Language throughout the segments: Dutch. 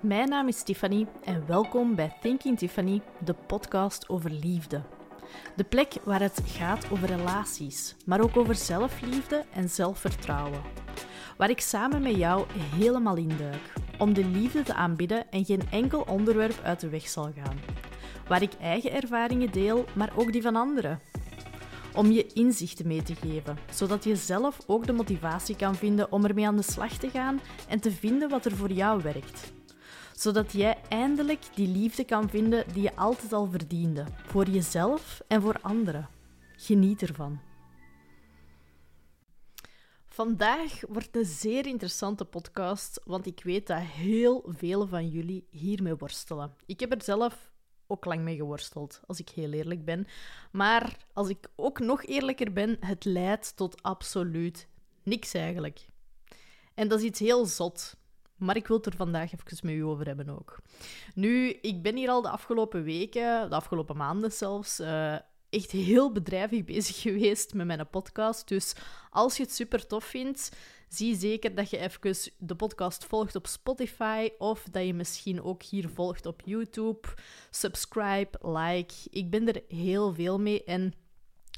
Mijn naam is Tiffany en welkom bij Thinking Tiffany, de podcast over liefde. De plek waar het gaat over relaties, maar ook over zelfliefde en zelfvertrouwen. Waar ik samen met jou helemaal induik om de liefde te aanbidden en geen enkel onderwerp uit de weg zal gaan. Waar ik eigen ervaringen deel, maar ook die van anderen. Om je inzichten mee te geven, zodat je zelf ook de motivatie kan vinden om ermee aan de slag te gaan en te vinden wat er voor jou werkt zodat jij eindelijk die liefde kan vinden die je altijd al verdiende, voor jezelf en voor anderen. Geniet ervan. Vandaag wordt een zeer interessante podcast, want ik weet dat heel veel van jullie hiermee worstelen. Ik heb er zelf ook lang mee geworsteld, als ik heel eerlijk ben. Maar als ik ook nog eerlijker ben, het leidt tot absoluut niks eigenlijk. En dat is iets heel zot. Maar ik wil het er vandaag even met u over hebben ook. Nu, ik ben hier al de afgelopen weken, de afgelopen maanden zelfs, uh, echt heel bedrijvig bezig geweest met mijn podcast. Dus als je het super tof vindt, zie zeker dat je even de podcast volgt op Spotify of dat je misschien ook hier volgt op YouTube. Subscribe, like. Ik ben er heel veel mee en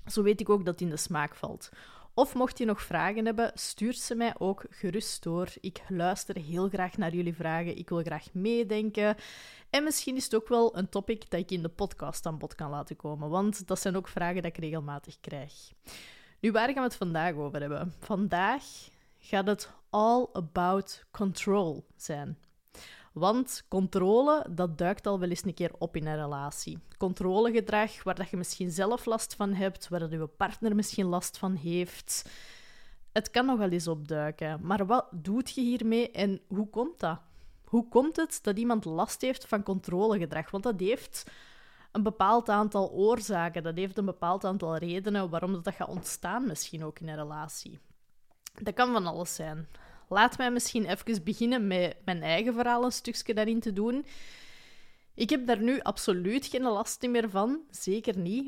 zo weet ik ook dat het in de smaak valt. Of mocht je nog vragen hebben, stuur ze mij ook gerust door. Ik luister heel graag naar jullie vragen. Ik wil graag meedenken. En misschien is het ook wel een topic dat ik in de podcast aan bod kan laten komen, want dat zijn ook vragen die ik regelmatig krijg. Nu, waar gaan we het vandaag over hebben? Vandaag gaat het all about control zijn. Want controle, dat duikt al wel eens een keer op in een relatie. Controlegedrag, waar dat je misschien zelf last van hebt, waar dat je partner misschien last van heeft. Het kan nog wel eens opduiken. Maar wat doet je hiermee en hoe komt dat? Hoe komt het dat iemand last heeft van controlegedrag? Want dat heeft een bepaald aantal oorzaken, dat heeft een bepaald aantal redenen waarom dat, dat gaat ontstaan, misschien ook in een relatie. Dat kan van alles zijn laat mij misschien even beginnen met mijn eigen verhaal een stukje daarin te doen. Ik heb daar nu absoluut geen last meer van. Zeker niet.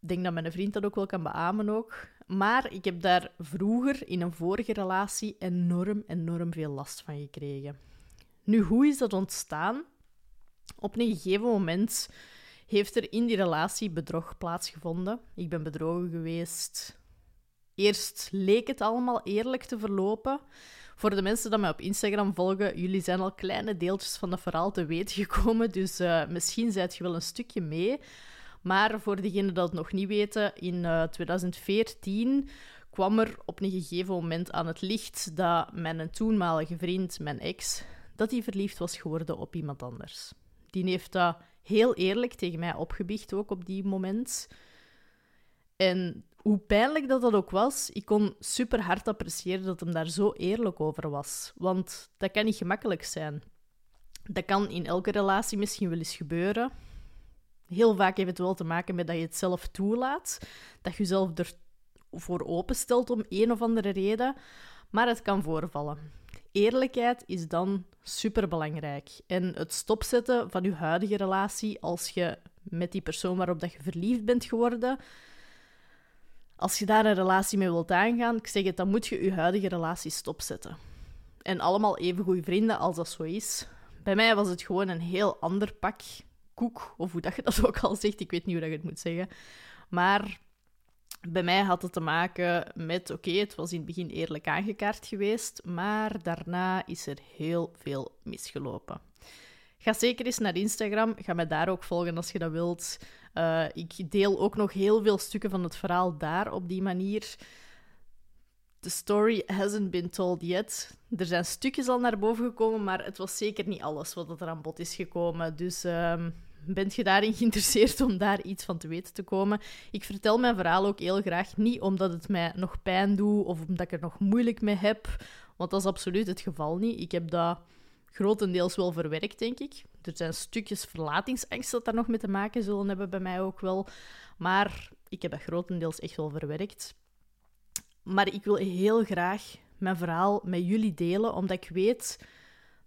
Ik denk dat mijn vriend dat ook wel kan beamen ook. Maar ik heb daar vroeger in een vorige relatie enorm, enorm veel last van gekregen. Nu, hoe is dat ontstaan? Op een gegeven moment heeft er in die relatie bedrog plaatsgevonden. Ik ben bedrogen geweest. Eerst leek het allemaal eerlijk te verlopen, voor de mensen die mij op Instagram volgen, jullie zijn al kleine deeltjes van dat verhaal te weten gekomen. Dus uh, misschien zijt je wel een stukje mee. Maar voor degenen dat het nog niet weten, in uh, eh, 2014 kwam er op een gegeven moment aan het licht dat mijn toenmalige vriend, mijn ex, dat hij verliefd was geworden op iemand anders. Die heeft dat heel eerlijk tegen mij opgebiecht, ook op die moment. En hoe pijnlijk dat dat ook was, ik kon super hard appreciëren dat hem daar zo eerlijk over was. Want dat kan niet gemakkelijk zijn. Dat kan in elke relatie misschien wel eens gebeuren. Heel vaak heeft het wel te maken met dat je het zelf toelaat, dat je jezelf ervoor openstelt om een of andere reden, maar het kan voorvallen. Eerlijkheid is dan superbelangrijk. En het stopzetten van je huidige relatie als je met die persoon waarop dat je verliefd bent geworden, als je daar een relatie mee wilt aangaan, ik zeg het, dan moet je je huidige relatie stopzetten. En allemaal even goede vrienden als dat zo is. Bij mij was het gewoon een heel ander pak koek, of hoe dat je dat ook al zegt. Ik weet niet hoe dat je het moet zeggen. Maar bij mij had het te maken met, oké, het was in het begin eerlijk aangekaart geweest, maar daarna is er heel veel misgelopen. Ga zeker eens naar Instagram. Ga mij daar ook volgen als je dat wilt. Uh, ik deel ook nog heel veel stukken van het verhaal daar op die manier. The story hasn't been told yet. Er zijn stukjes al naar boven gekomen, maar het was zeker niet alles wat er aan bod is gekomen. Dus uh, bent je daarin geïnteresseerd om daar iets van te weten te komen? Ik vertel mijn verhaal ook heel graag niet omdat het mij nog pijn doet of omdat ik er nog moeilijk mee heb. Want dat is absoluut het geval niet. Ik heb dat grotendeels wel verwerkt, denk ik. Er zijn stukjes verlatingsangst dat daar nog mee te maken zullen hebben bij mij ook wel. Maar ik heb dat grotendeels echt wel verwerkt. Maar ik wil heel graag mijn verhaal met jullie delen, omdat ik weet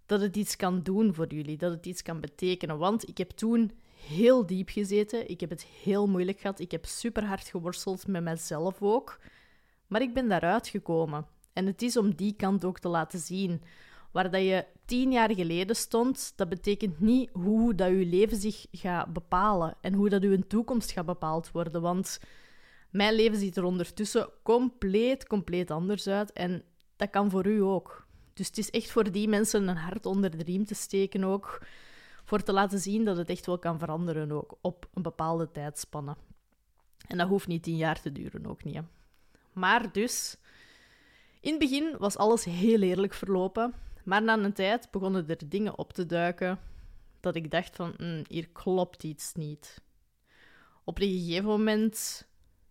dat het iets kan doen voor jullie, dat het iets kan betekenen. Want ik heb toen heel diep gezeten, ik heb het heel moeilijk gehad, ik heb super hard geworsteld met mezelf ook. Maar ik ben daaruit gekomen. En het is om die kant ook te laten zien waar dat je tien jaar geleden stond, dat betekent niet hoe dat uw leven zich gaat bepalen en hoe dat uw toekomst gaat bepaald worden. Want mijn leven ziet er ondertussen compleet, compleet anders uit en dat kan voor u ook. Dus het is echt voor die mensen een hart onder de riem te steken ook, voor te laten zien dat het echt wel kan veranderen ook op een bepaalde tijdspanne. En dat hoeft niet tien jaar te duren ook niet. Maar dus, in het begin was alles heel eerlijk verlopen. Maar na een tijd begonnen er dingen op te duiken dat ik dacht van, hm, hier klopt iets niet. Op een gegeven moment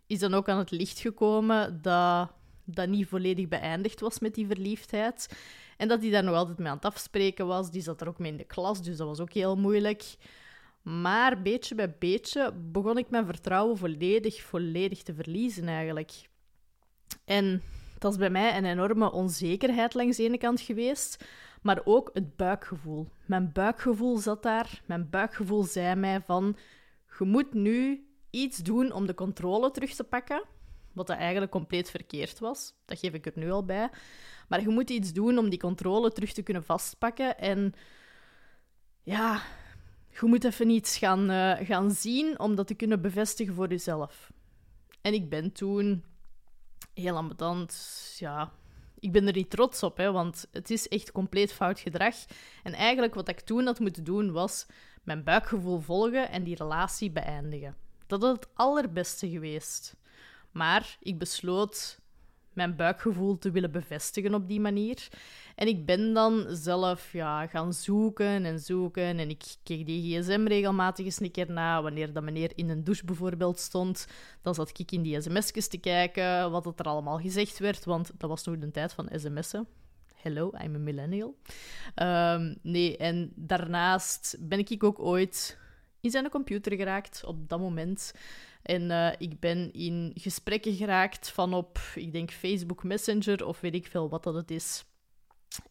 is dan ook aan het licht gekomen dat dat niet volledig beëindigd was met die verliefdheid. En dat hij daar nog altijd mee aan het afspreken was. Die zat er ook mee in de klas, dus dat was ook heel moeilijk. Maar beetje bij beetje begon ik mijn vertrouwen volledig, volledig te verliezen eigenlijk. En dat is bij mij een enorme onzekerheid langs de ene kant geweest, maar ook het buikgevoel. Mijn buikgevoel zat daar. Mijn buikgevoel zei mij van, je moet nu iets doen om de controle terug te pakken, wat dat eigenlijk compleet verkeerd was. Dat geef ik er nu al bij. Maar je moet iets doen om die controle terug te kunnen vastpakken. En ja, je moet even iets gaan, uh, gaan zien om dat te kunnen bevestigen voor jezelf. En ik ben toen heel ambetant, ja, ik ben er niet trots op, hè, want het is echt compleet fout gedrag. En eigenlijk wat ik toen had moeten doen, was mijn buikgevoel volgen en die relatie beëindigen. Dat was het allerbeste geweest. Maar ik besloot mijn buikgevoel te willen bevestigen op die manier. En ik ben dan zelf ja, gaan zoeken en zoeken. En ik keek die gsm regelmatig eens een keer na. Wanneer dat meneer in een douche bijvoorbeeld stond, dan zat ik in die sms'jes te kijken wat er allemaal gezegd werd. Want dat was nog de tijd van sms'en. Hello, I'm a millennial. Ehm, nee, en daarnaast ben ik ook ooit in zijn computer geraakt op dat moment. En uh, ik ben in gesprekken geraakt van op, ik denk, Facebook Messenger of weet ik veel wat dat het is.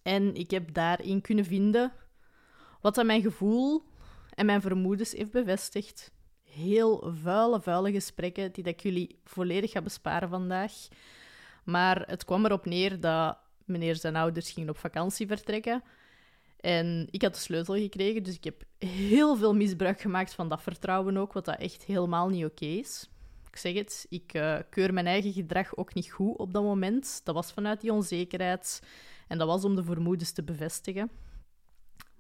En ik heb daarin kunnen vinden wat dat mijn gevoel en mijn vermoedens heeft bevestigd. Heel vuile, vuile gesprekken die dat ik jullie volledig ga besparen vandaag. Maar het kwam erop neer dat meneer zijn ouders gingen op vakantie vertrekken. En ik had de sleutel gekregen, dus ik heb heel veel misbruik gemaakt van dat vertrouwen ook, wat dat echt helemaal niet oké is. Ik zeg het, ik uh, keur mijn eigen gedrag ook niet goed op dat moment. Dat was vanuit die onzekerheid en dat was om de vermoedens te bevestigen.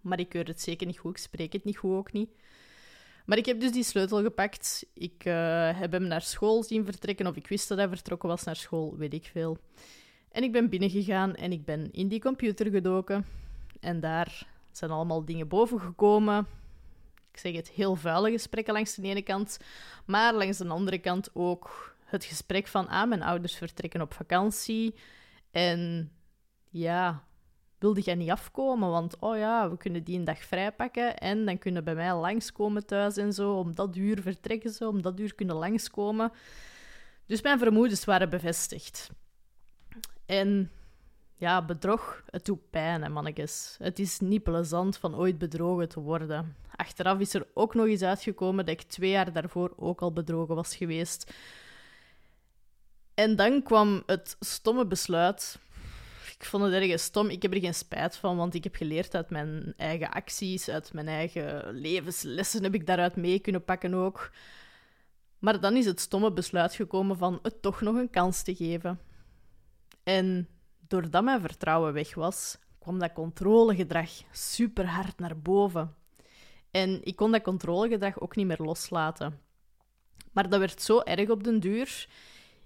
Maar ik keur het zeker niet goed, ik spreek het niet goed ook niet. Maar ik heb dus die sleutel gepakt. Ik uh, heb hem naar school zien vertrekken, of ik wist dat hij vertrokken was naar school, weet ik veel. En ik ben binnengegaan en ik ben in die computer gedoken. En daar zijn allemaal dingen boven gekomen. Ik zeg het, heel vuile gesprekken langs de ene kant. Maar langs de andere kant ook het gesprek van... Ah, mijn ouders vertrekken op vakantie. En ja, wilde jij niet afkomen? Want, oh ja, we kunnen die een dag vrijpakken. En dan kunnen bij mij langskomen thuis en zo. Om dat uur vertrekken ze, om dat uur kunnen langskomen. Dus mijn vermoedens waren bevestigd. En ja, bedrog, het doet pijn, hè, mannetjes. Het is niet plezant van ooit bedrogen te worden. Achteraf is er ook nog eens uitgekomen dat ik twee jaar daarvoor ook al bedrogen was geweest. En dan kwam het stomme besluit. Ik vond het ergens stom. Ik heb er geen spijt van, want ik heb geleerd uit mijn eigen acties, uit mijn eigen levenslessen heb ik daaruit mee kunnen pakken ook. Maar dan is het stomme besluit gekomen van het toch nog een kans te geven. En doordat mijn vertrouwen weg was, kwam dat controlegedrag super hard naar boven. En ik kon dat controlegedrag ook niet meer loslaten. Maar dat werd zo erg op den duur.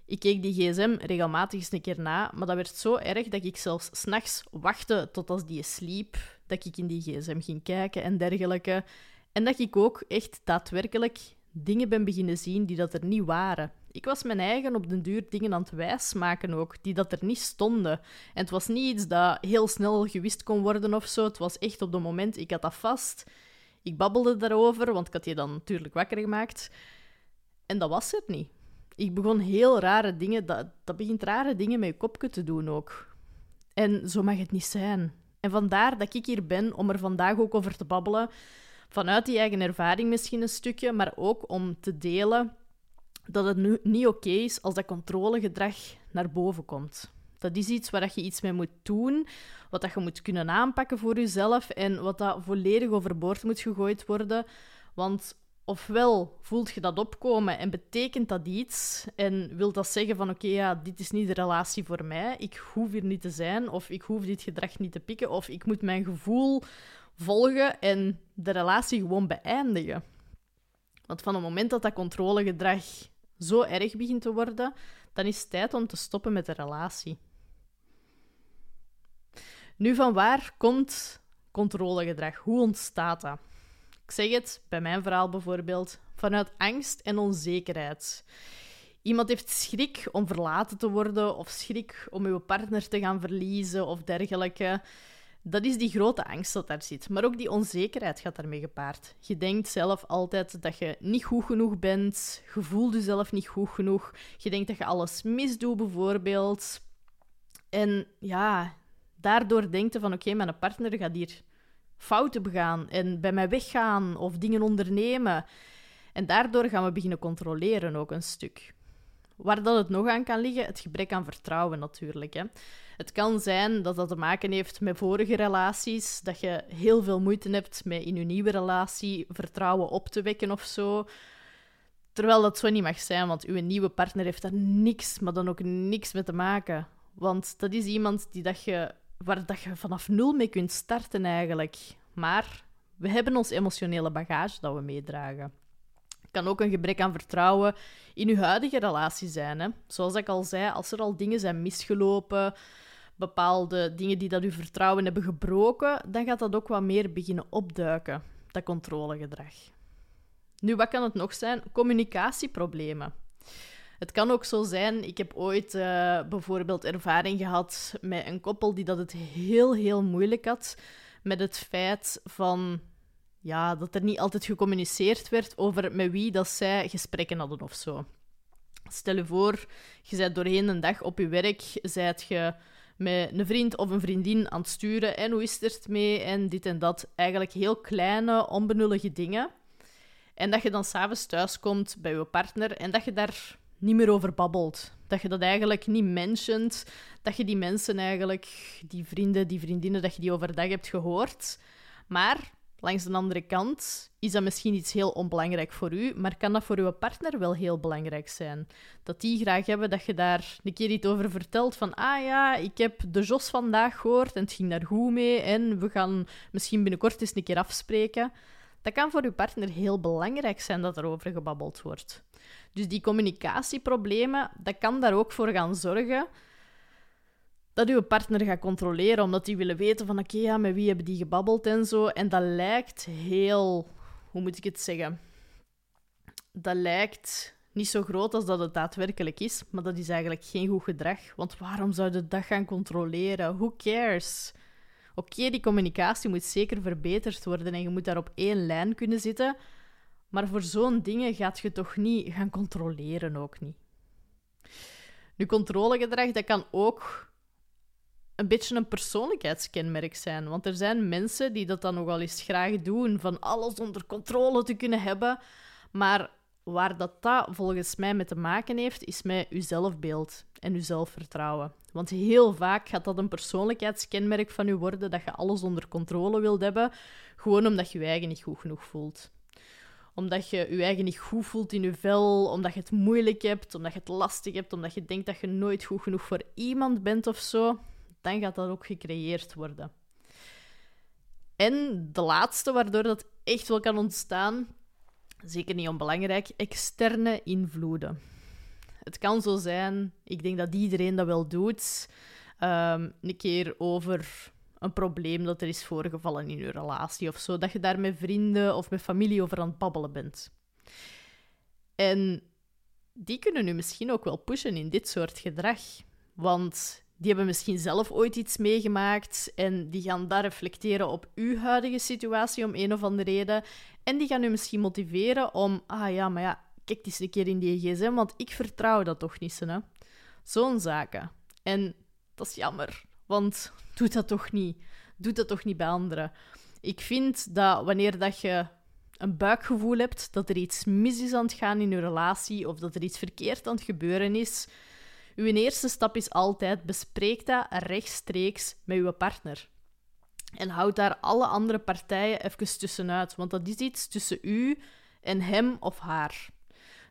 Ik keek die gsm regelmatig eens een keer na, maar dat werd zo erg dat ik zelfs s'nachts wachtte tot als die sliep, dat ik in die gsm ging kijken en dergelijke. En dat ik ook echt daadwerkelijk dingen ben beginnen zien die dat er niet waren. Ik was mijn eigen op den duur dingen aan het wijsmaken ook, die dat er niet stonden. En het was niet iets dat heel snel gewist kon worden of zo. Het was echt op het moment, ik had dat vast. Ik babbelde daarover, want ik had je dan natuurlijk wakker gemaakt. En dat was het niet. Ik begon heel rare dingen, dat, dat begint rare dingen met je kopje te doen ook. En zo mag het niet zijn. En vandaar dat ik hier ben om er vandaag ook over te babbelen. Vanuit die eigen ervaring misschien een stukje, maar ook om te delen dat het nu niet oké is als dat controlegedrag naar boven komt. Dat is iets waar je iets mee moet doen, wat dat je moet kunnen aanpakken voor jezelf en wat dat volledig overboord moet gegooid worden. Want ofwel voelt je dat opkomen en betekent dat iets en wil dat zeggen van oké, ja, dit is niet de relatie voor mij, ik hoef hier niet te zijn of ik hoef dit gedrag niet te pikken of ik moet mijn gevoel volgen en de relatie gewoon beëindigen. Want van het moment dat dat controlegedrag zo erg begint te worden, dan is het tijd om te stoppen met de relatie. Nu, van waar komt controlegedrag? Hoe ontstaat dat? Ik zeg het, bij mijn verhaal bijvoorbeeld, vanuit angst en onzekerheid. Iemand heeft schrik om verlaten te worden of schrik om uw partner te gaan verliezen of dergelijke. Dat is die grote angst dat daar zit. Maar ook die onzekerheid gaat daarmee gepaard. Je denkt zelf altijd dat je niet goed genoeg bent. Je voelt jezelf niet goed genoeg. Je denkt dat je alles misdoet, bijvoorbeeld. En ja, daardoor denkt je van oké, mijn partner gaat hier fouten begaan en bij mij weggaan of dingen ondernemen. En daardoor gaan we beginnen controleren ook een stuk. Waar dat het nog aan kan liggen, het gebrek aan vertrouwen natuurlijk. Hè. Het kan zijn dat dat te maken heeft met vorige relaties, dat je heel veel moeite hebt met in je nieuwe relatie vertrouwen op te wekken of zo. Terwijl dat zo niet mag zijn, want uw nieuwe partner heeft daar niks, maar dan ook niks mee te maken. Want dat is iemand die dat je waar dat je vanaf nul mee kunt starten eigenlijk. Maar we hebben ons emotionele bagage dat we meedragen. Kan ook een gebrek aan vertrouwen in je huidige relatie zijn. Hè? Zoals ik al zei, als er al dingen zijn misgelopen, bepaalde dingen die dat uw vertrouwen hebben gebroken, dan gaat dat ook wat meer beginnen opduiken, dat controlegedrag. Nu, wat kan het nog zijn? Communicatieproblemen. Het kan ook zo zijn, ik heb ooit uh, bijvoorbeeld ervaring gehad met een koppel die dat het heel, heel moeilijk had met het feit van ja, dat er niet altijd gecommuniceerd werd over met wie dat zij gesprekken hadden of zo. Stel je voor, je bent doorheen een dag op je werk, zijt je met een vriend of een vriendin aan het sturen en hoe is het mee en dit en dat. Eigenlijk heel kleine, onbenullige dingen. En dat je dan s'avonds thuiskomt bij je partner en dat je daar niet meer over babbelt. Dat je dat eigenlijk niet mentioned. Dat je die mensen eigenlijk, die vrienden, die vriendinnen, dat je die overdag hebt gehoord. Maar langs de andere kant is dat misschien iets heel onbelangrijk voor u, maar kan dat voor uw partner wel heel belangrijk zijn? Dat die graag hebben dat je daar een keer iets over vertelt van ah ja, ik heb de Jos vandaag gehoord en het ging daar goed mee en we gaan misschien binnenkort eens een keer afspreken. Dat kan voor uw partner heel belangrijk zijn dat er over gebabbeld wordt. Dus die communicatieproblemen, dat kan daar ook voor gaan zorgen dat uw partner gaat controleren, omdat die willen weten van oké, ja, met wie hebben die gebabbeld en zo. En dat lijkt heel, hoe moet ik het zeggen? Dat lijkt niet zo groot als dat het daadwerkelijk is, maar dat is eigenlijk geen goed gedrag. Want waarom zou je dat gaan controleren? Who cares? Oké, die communicatie moet zeker verbeterd worden en je moet daar op één lijn kunnen zitten. Maar voor zo'n dingen gaat je toch niet gaan controleren, ook niet. Nu, controlegedrag, dat kan ook een beetje een persoonlijkheidskenmerk zijn. Want er zijn mensen die dat dan nogal eens graag doen, van alles onder controle te kunnen hebben. Maar waar dat, dat volgens mij mee te maken heeft, is met uw zelfbeeld en uw zelfvertrouwen. Want heel vaak gaat dat een persoonlijkheidskenmerk van u worden, dat je alles onder controle wilt hebben, gewoon omdat je je eigen niet goed genoeg voelt omdat je je eigen niet goed voelt in je vel, omdat je het moeilijk hebt, omdat je het lastig hebt, omdat je denkt dat je nooit goed genoeg voor iemand bent of zo, dan gaat dat ook gecreëerd worden. En de laatste, waardoor dat echt wel kan ontstaan, zeker niet onbelangrijk, externe invloeden. Het kan zo zijn, ik denk dat iedereen dat wel doet, um, een keer over een probleem dat er is voorgevallen in je relatie of zo. Dat je daar met vrienden of met familie over aan het babbelen bent. En die kunnen nu misschien ook wel pushen in dit soort gedrag. Want die hebben misschien zelf ooit iets meegemaakt en die gaan daar reflecteren op uw huidige situatie om een of andere reden. En die gaan u misschien motiveren om, ah ja, maar ja, kijk eens een keer in die gsm, want ik vertrouw dat toch niet, hè. Zo'n zaken. En dat is jammer, want doe dat toch niet. Doe dat toch niet bij anderen. Ik vind dat wanneer dat je een buikgevoel hebt dat er iets mis is aan het gaan in je relatie of dat er iets verkeerd aan het gebeuren is, Uw eerste stap is altijd bespreek dat rechtstreeks met uw partner. En houd daar alle andere partijen even tussenuit, want dat is iets tussen u en hem of haar.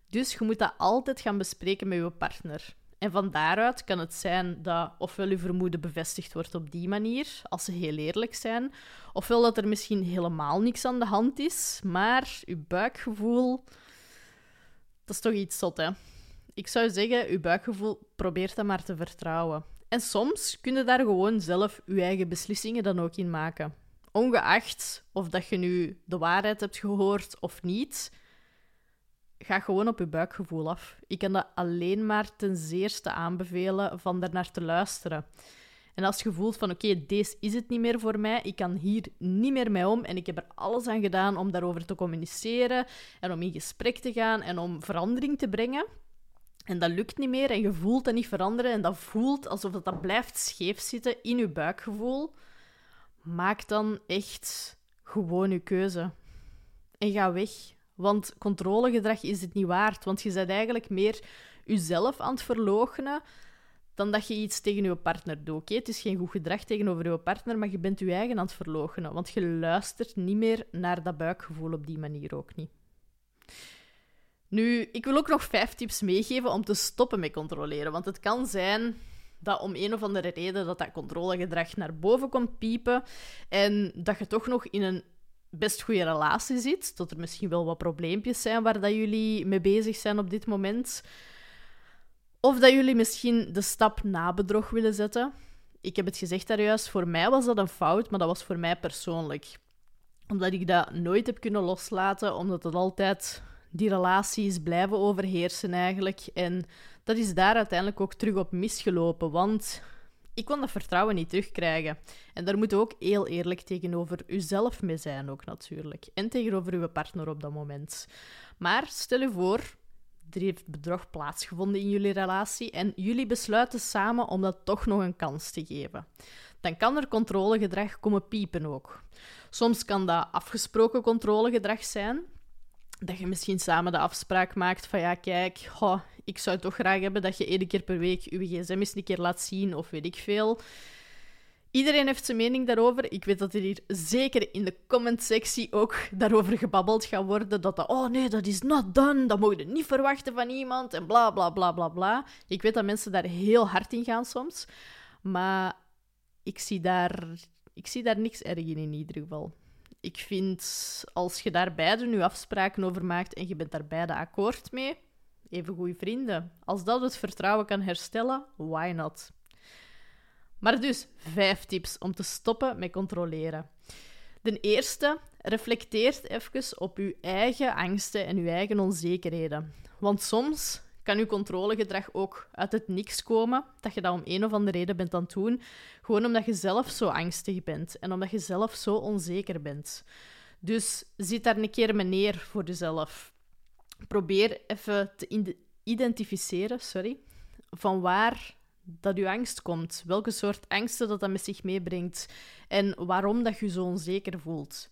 Dus je moet dat altijd gaan bespreken met je partner. En van daaruit kan het zijn dat ofwel uw vermoeden bevestigd wordt op die manier, als ze heel eerlijk zijn, ofwel dat er misschien helemaal niks aan de hand is, maar uw buikgevoel, dat is toch iets zot, hè? Ik zou zeggen, uw buikgevoel, probeert dat maar te vertrouwen. En soms kun je daar gewoon zelf je eigen beslissingen dan ook in maken. Ongeacht of dat je nu de waarheid hebt gehoord of niet, ga gewoon op je buikgevoel af. Ik kan dat alleen maar ten zeerste aanbevelen van naar te luisteren. En als je voelt van oké, deze is het niet meer voor mij, ik kan hier niet meer mee om en ik heb er alles aan gedaan om daarover te communiceren en om in gesprek te gaan en om verandering te brengen. En dat lukt niet meer en je voelt dat niet veranderen en dat voelt alsof dat, dat blijft scheef zitten in je buikgevoel. Maak dan echt gewoon je keuze. En ga weg. Want controlegedrag is het niet waard. Want je bent eigenlijk meer jezelf aan het verloochenen dan dat je iets tegen je partner doet. Okay? Het is geen goed gedrag tegenover je partner, maar je bent je eigen aan het verloochenen. Want je luistert niet meer naar dat buikgevoel op die manier ook niet. Nu, ik wil ook nog vijf tips meegeven om te stoppen met controleren. Want het kan zijn dat om een of andere reden dat dat controlegedrag naar boven komt piepen en dat je toch nog in een best goede relatie zit, dat er misschien wel wat probleempjes zijn waar dat jullie mee bezig zijn op dit moment. Of dat jullie misschien de stap na bedrog willen zetten. Ik heb het gezegd daar juist, voor mij was dat een fout, maar dat was voor mij persoonlijk. Omdat ik dat nooit heb kunnen loslaten, omdat het altijd die relaties blijven overheersen eigenlijk. En dat is daar uiteindelijk ook terug op misgelopen, want ik kon dat vertrouwen niet terugkrijgen. En daar moet ook heel eerlijk tegenover uzelf mee zijn, ook natuurlijk. En tegenover uw partner op dat moment. Maar stel je voor, er heeft bedrog plaatsgevonden in jullie relatie en jullie besluiten samen om dat toch nog een kans te geven. Dan kan er controlegedrag komen piepen ook. Soms kan dat afgesproken controlegedrag zijn, dat je misschien samen de afspraak maakt van ja, kijk, ik zou toch graag hebben dat je één keer per week je gsm eens een keer laat zien of weet ik veel. Iedereen heeft zijn mening daarover. Ik weet dat er hier zeker in de comment-sectie ook daarover gebabbeld gaat worden. Dat dat, oh nee, dat is not done. Dat mogen je niet verwachten van iemand. En bla bla bla bla bla. Ik weet dat mensen daar heel hard in gaan soms. Maar ik zie daar, ik zie daar niks erg in, in ieder geval ik vind, als je daar beide nu afspraken over maakt en je bent daar beide akkoord mee, even goede vrienden. Als dat het vertrouwen kan herstellen, why not? Maar dus, vijf tips om te stoppen met controleren. De eerste, reflecteer even op uw eigen angsten en uw eigen onzekerheden. Want soms kan je controlegedrag ook uit het niks komen, dat je dat om een of andere reden bent aan het doen, gewoon omdat je zelf zo angstig bent en omdat je zelf zo onzeker bent. Dus zit daar een keer mee neer voor jezelf. Probeer even te identificeren sorry, van waar dat je angst komt. Welke soort angsten dat, dat met zich meebrengt. En waarom dat je zo onzeker voelt.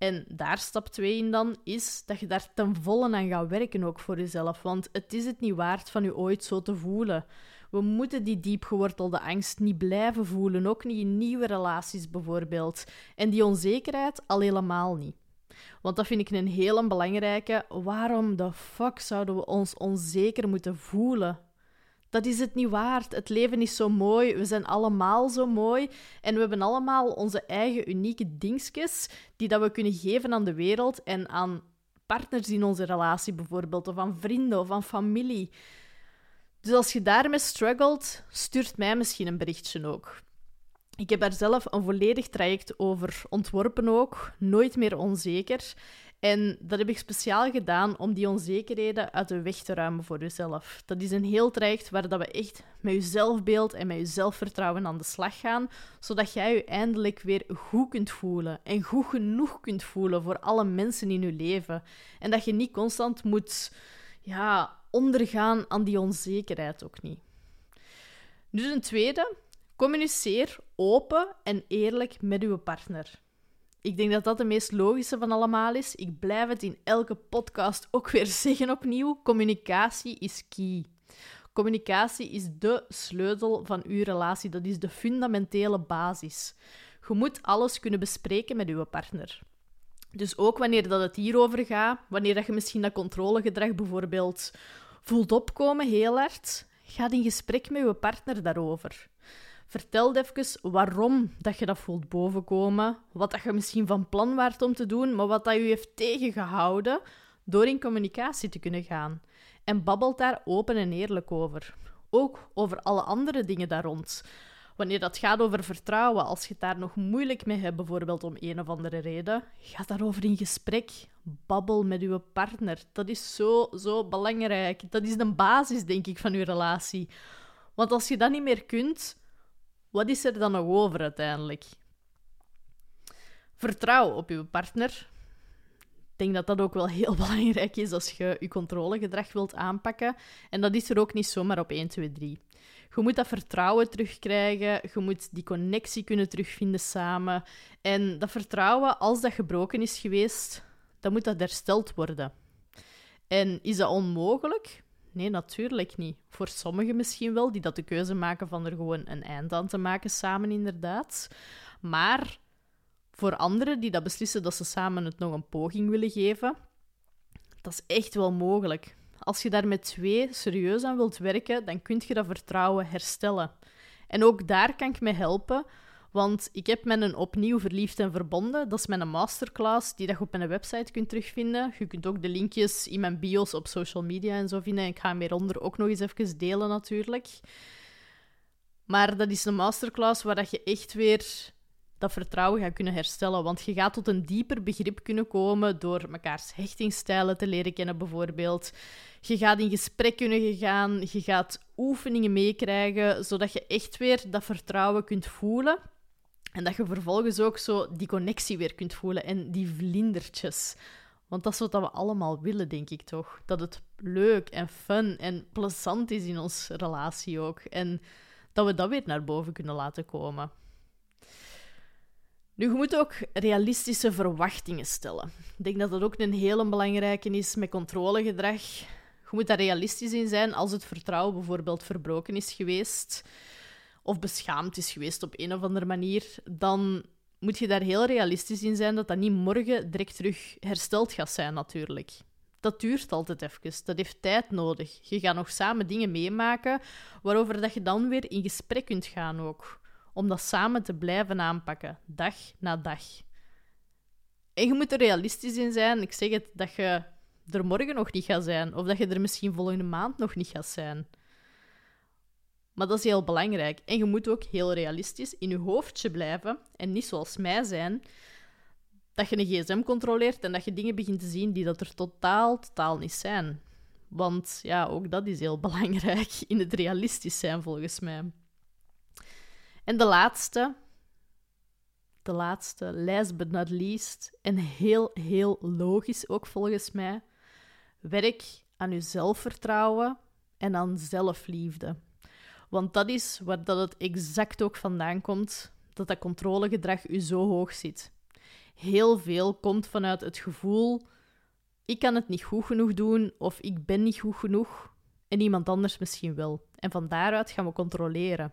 En daar stap 2 in dan is dat je daar ten volle aan gaat werken ook voor jezelf. Want het is het niet waard van je ooit zo te voelen. We moeten die diepgewortelde angst niet blijven voelen, ook niet in nieuwe relaties bijvoorbeeld. En die onzekerheid al helemaal niet. Want dat vind ik een hele belangrijke. Waarom de fuck zouden we ons onzeker moeten voelen? Dat is het niet waard. Het leven is zo mooi. We zijn allemaal zo mooi. En we hebben allemaal onze eigen unieke dingetjes die dat we kunnen geven aan de wereld en aan partners in onze relatie bijvoorbeeld, of aan vrienden of aan familie. Dus als je daarmee struggelt, stuurt mij misschien een berichtje ook. Ik heb daar zelf een volledig traject over ontworpen ook, nooit meer onzeker. En dat heb ik speciaal gedaan om die onzekerheden uit de weg te ruimen voor jezelf. Dat is een heel traject waar dat we echt met je zelfbeeld en met je zelfvertrouwen aan de slag gaan, zodat jij je eindelijk weer goed kunt voelen en goed genoeg kunt voelen voor alle mensen in je leven. En dat je niet constant moet ja, ondergaan aan die onzekerheid ook niet. Nu een tweede, communiceer open en eerlijk met uw partner. Ik denk dat dat de meest logische van allemaal is. Ik blijf het in elke podcast ook weer zeggen opnieuw. Communicatie is key. Communicatie is de sleutel van uw relatie. Dat is de fundamentele basis. Je moet alles kunnen bespreken met uw partner. Dus ook wanneer dat het hierover gaat, wanneer dat je misschien dat controlegedrag bijvoorbeeld voelt opkomen, heel hard, ga in gesprek met je partner daarover. Vertel even waarom dat je dat voelt bovenkomen, wat dat je misschien van plan waart om te doen, maar wat dat je heeft tegengehouden door in communicatie te kunnen gaan. En babbelt daar open en eerlijk over. Ook over alle andere dingen daar rond. Wanneer dat gaat over vertrouwen, als je het daar nog moeilijk mee hebt, bijvoorbeeld om een of andere reden, ga daarover in gesprek. Babbel met je partner. Dat is zo, zo belangrijk. Dat is de basis, denk ik, van je relatie. Want als je dat niet meer kunt, wat is er dan nog over uiteindelijk? Vertrouw op je partner. Ik denk dat dat ook wel heel belangrijk is als je je controlegedrag wilt aanpakken. En dat is er ook niet zomaar op 1, 2, 3. Je moet dat vertrouwen terugkrijgen. Je moet die connectie kunnen terugvinden samen. En dat vertrouwen, als dat gebroken is geweest, dan moet dat hersteld worden. En is dat onmogelijk? Nee, natuurlijk niet. Voor sommigen misschien wel, die dat de keuze maken van er gewoon een eind aan te maken samen, inderdaad. Maar voor anderen die dat beslissen dat ze samen het nog een poging willen geven, dat is echt wel mogelijk. Als je daar met twee serieus aan wilt werken, dan kun je dat vertrouwen herstellen. En ook daar kan ik mee helpen, want ik heb met een opnieuw verliefd en verbonden. Dat is mijn masterclass, die je op mijn website kunt terugvinden. Je kunt ook de linkjes in mijn bios op social media en zo vinden. Ik ga hem hieronder ook nog eens even delen, natuurlijk. Maar dat is een masterclass waar dat je echt weer dat vertrouwen gaat kunnen herstellen. Want je gaat tot een dieper begrip kunnen komen door mekaars hechtingsstijlen te leren kennen, bijvoorbeeld. Je gaat in gesprek kunnen gaan, je gaat oefeningen meekrijgen, zodat je echt weer dat vertrouwen kunt voelen. En dat je vervolgens ook zo die connectie weer kunt voelen en die vlindertjes. Want dat is wat we allemaal willen, denk ik toch? Dat het leuk en fun en plezant is in onze relatie ook. En dat we dat weer naar boven kunnen laten komen. Nu, je moet ook realistische verwachtingen stellen. Ik denk dat dat ook een hele belangrijke is met controlegedrag. Je moet daar realistisch in zijn als het vertrouwen bijvoorbeeld verbroken is geweest of beschaamd is geweest op een of andere manier, dan moet je daar heel realistisch in zijn dat dat niet morgen direct terug hersteld gaat zijn, natuurlijk. Dat duurt altijd even. Dat heeft tijd nodig. Je gaat nog samen dingen meemaken waarover dat je dan weer in gesprek kunt gaan ook. Om dat samen te blijven aanpakken, dag na dag. En je moet er realistisch in zijn. Ik zeg het, dat je er morgen nog niet gaat zijn. Of dat je er misschien volgende maand nog niet gaat zijn. Maar dat is heel belangrijk. En je moet ook heel realistisch in je hoofdje blijven en niet zoals mij zijn. Dat je een gsm controleert en dat je dingen begint te zien die dat er totaal, totaal niet zijn. Want ja, ook dat is heel belangrijk in het realistisch zijn, volgens mij. En de laatste, de laatste, last but not least, en heel, heel logisch ook volgens mij, werk aan je zelfvertrouwen en aan zelfliefde. Want dat is waar dat het exact ook vandaan komt, dat dat controlegedrag u zo hoog zit. Heel veel komt vanuit het gevoel, ik kan het niet goed genoeg doen of ik ben niet goed genoeg en iemand anders misschien wel. En van daaruit gaan we controleren.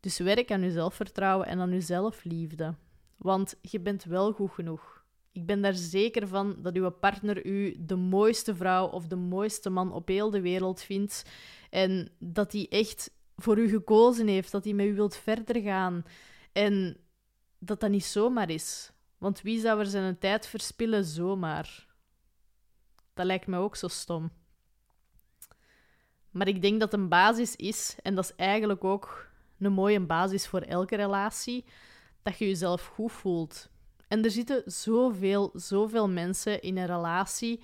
Dus werk aan uw zelfvertrouwen en aan uw zelfliefde. Want je bent wel goed genoeg. Ik ben daar zeker van dat uw partner u de mooiste vrouw of de mooiste man op heel de wereld vindt. En dat hij echt voor u gekozen heeft, dat hij met u wilt verder gaan. En dat dat niet zomaar is. Want wie zou er zijn tijd verspillen zomaar? Dat lijkt me ook zo stom. Maar ik denk dat een basis is, en dat is eigenlijk ook een mooie basis voor elke relatie, dat je jezelf goed voelt. En er zitten zoveel, zoveel mensen in een relatie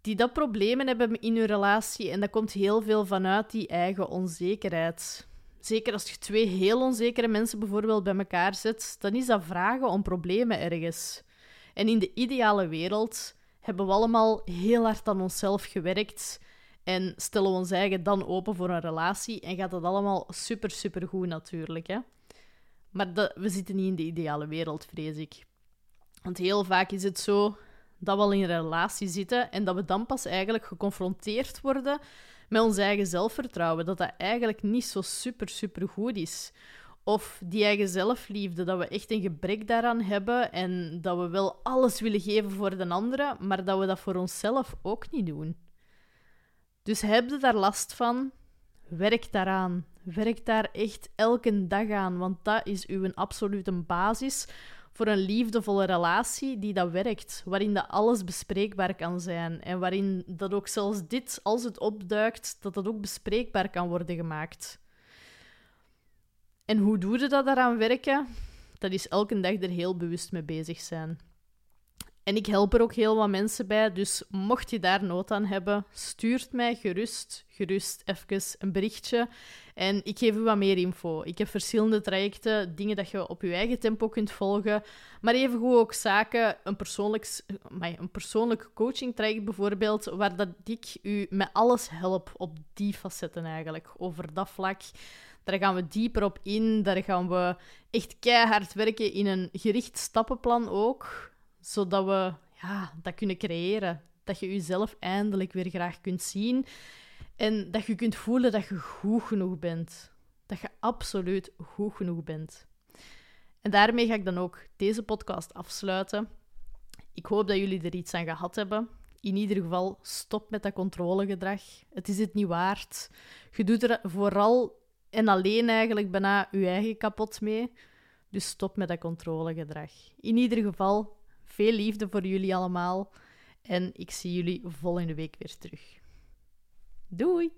die dat problemen hebben in hun relatie. En dat komt heel veel vanuit die eigen onzekerheid. Zeker als je twee heel onzekere mensen bijvoorbeeld bij elkaar zet, dan is dat vragen om problemen ergens. En in de ideale wereld hebben we allemaal heel hard aan onszelf gewerkt en stellen we ons eigen dan open voor een relatie en gaat dat allemaal super, super goed natuurlijk. Hè? Maar we zitten niet in de ideale wereld, vrees ik. Want heel vaak is het zo dat we al in een relatie zitten en dat we dan pas eigenlijk geconfronteerd worden met ons eigen zelfvertrouwen. Dat dat eigenlijk niet zo super, super goed is. Of die eigen zelfliefde, dat we echt een gebrek daaraan hebben en dat we wel alles willen geven voor de andere, maar dat we dat voor onszelf ook niet doen. Dus heb je daar last van? Werk daaraan. Werk daar echt elke dag aan, want dat is uw absolute basis voor een liefdevolle relatie die dat werkt, waarin dat alles bespreekbaar kan zijn en waarin dat ook zelfs dit, als het opduikt, dat dat ook bespreekbaar kan worden gemaakt. En hoe doe je dat daaraan werken? Dat is elke dag er heel bewust mee bezig zijn. En ik help er ook heel wat mensen bij, dus mocht je daar nood aan hebben, stuurt mij gerust, gerust even een berichtje en ik geef u wat meer info. Ik heb verschillende trajecten, dingen dat je op je eigen tempo kunt volgen, maar evengoed ook zaken, een persoonlijk, een persoonlijk coaching traject bijvoorbeeld, waar dat ik u met alles help op die facetten eigenlijk, over dat vlak. Daar gaan we dieper op in. Daar gaan we echt keihard werken in een gericht stappenplan ook. Zodat we ja, dat kunnen creëren. Dat je jezelf eindelijk weer graag kunt zien. En dat je kunt voelen dat je goed genoeg bent. Dat je absoluut goed genoeg bent. En daarmee ga ik dan ook deze podcast afsluiten. Ik hoop dat jullie er iets aan gehad hebben. In ieder geval, stop met dat controlegedrag. Het is het niet waard. Je doet er vooral en alleen eigenlijk bijna je eigen kapot mee. Dus stop met dat controlegedrag. In ieder geval, veel liefde voor jullie allemaal. En ik zie jullie volgende week weer terug. Doei!